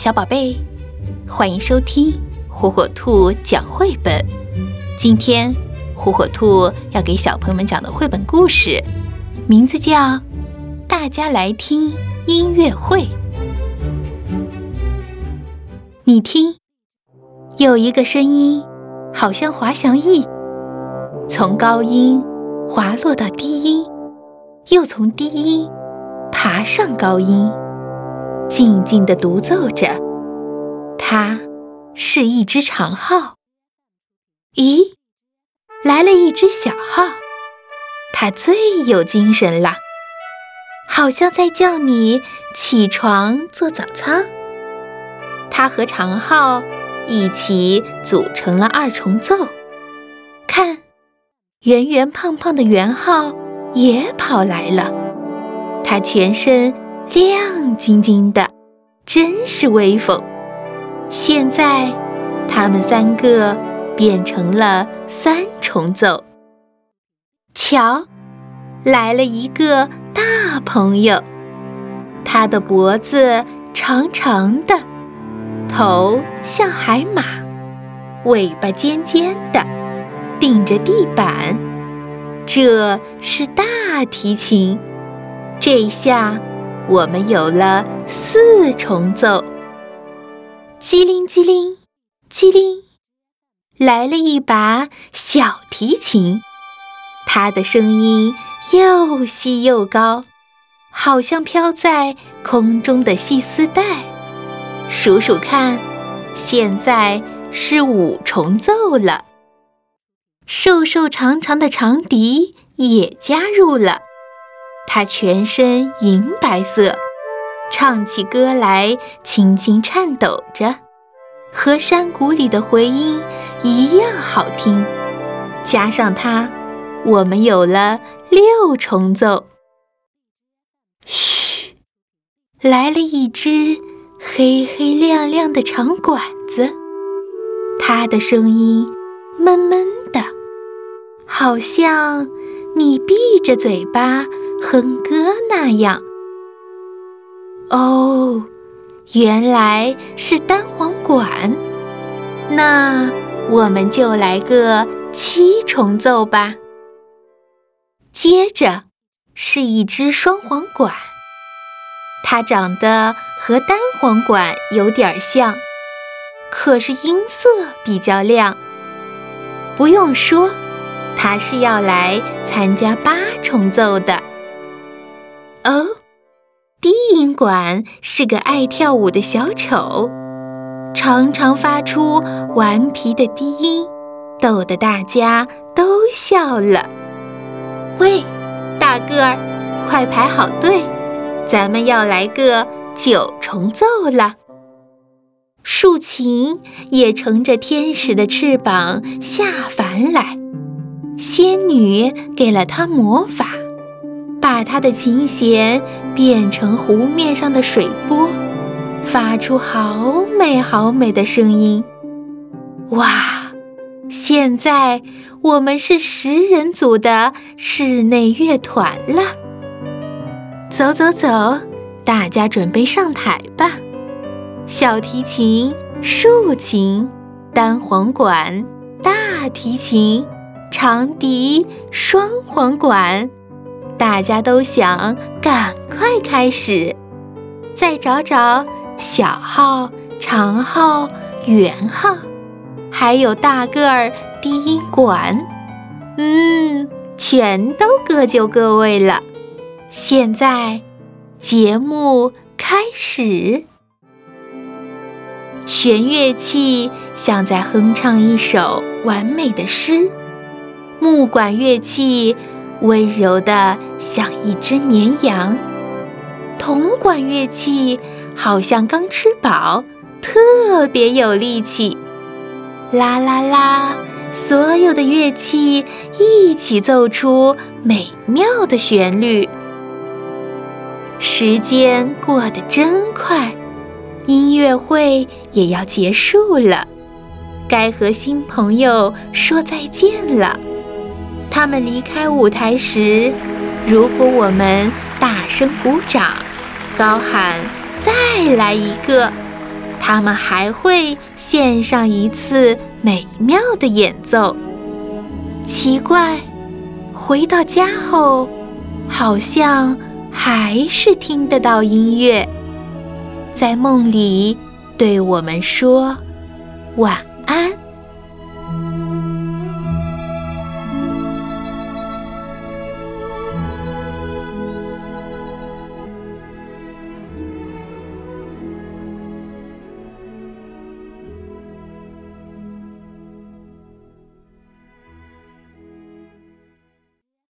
小宝贝，欢迎收听火火兔讲绘本。今天，火火兔要给小朋友们讲的绘本故事，名字叫《大家来听音乐会》。你听，有一个声音，好像滑翔翼，从高音滑落到低音，又从低音爬上高音。静静地独奏着，它是一只长号。咦，来了一只小号，它最有精神了，好像在叫你起床做早操。它和长号一起组成了二重奏。看，圆圆胖胖的圆号也跑来了，它全身。亮晶晶的，真是威风！现在，他们三个变成了三重奏。瞧，来了一个大朋友，他的脖子长长的，头像海马，尾巴尖尖的，顶着地板。这是大提琴，这下。我们有了四重奏，机灵机灵机灵，来了一把小提琴，它的声音又细又高，好像飘在空中的细丝带。数数看，现在是五重奏了。瘦瘦长长的长笛也加入了。它全身银白色，唱起歌来轻轻颤抖着，和山谷里的回音一样好听。加上它，我们有了六重奏。嘘，来了一只黑黑亮亮的长管子，它的声音闷闷的，好像你闭着嘴巴。哼歌那样，哦，原来是单簧管。那我们就来个七重奏吧。接着是一支双簧管，它长得和单簧管有点像，可是音色比较亮。不用说，它是要来参加八重奏的。管是个爱跳舞的小丑，常常发出顽皮的低音，逗得大家都笑了。喂，大个儿，快排好队，咱们要来个九重奏了。竖琴也乘着天使的翅膀下凡来，仙女给了他魔法。把他的琴弦变成湖面上的水波，发出好美好美的声音。哇！现在我们是十人组的室内乐团了。走走走，大家准备上台吧。小提琴、竖琴、单簧管、大提琴、长笛、双簧管。大家都想赶快开始，再找找小号、长号、圆号，还有大个儿低音管。嗯，全都各就各位了。现在节目开始，弦乐器像在哼唱一首完美的诗，木管乐器。温柔的像一只绵羊，铜管乐器好像刚吃饱，特别有力气。啦啦啦，所有的乐器一起奏出美妙的旋律。时间过得真快，音乐会也要结束了，该和新朋友说再见了。他们离开舞台时，如果我们大声鼓掌，高喊“再来一个”，他们还会献上一次美妙的演奏。奇怪，回到家后，好像还是听得到音乐，在梦里对我们说晚安。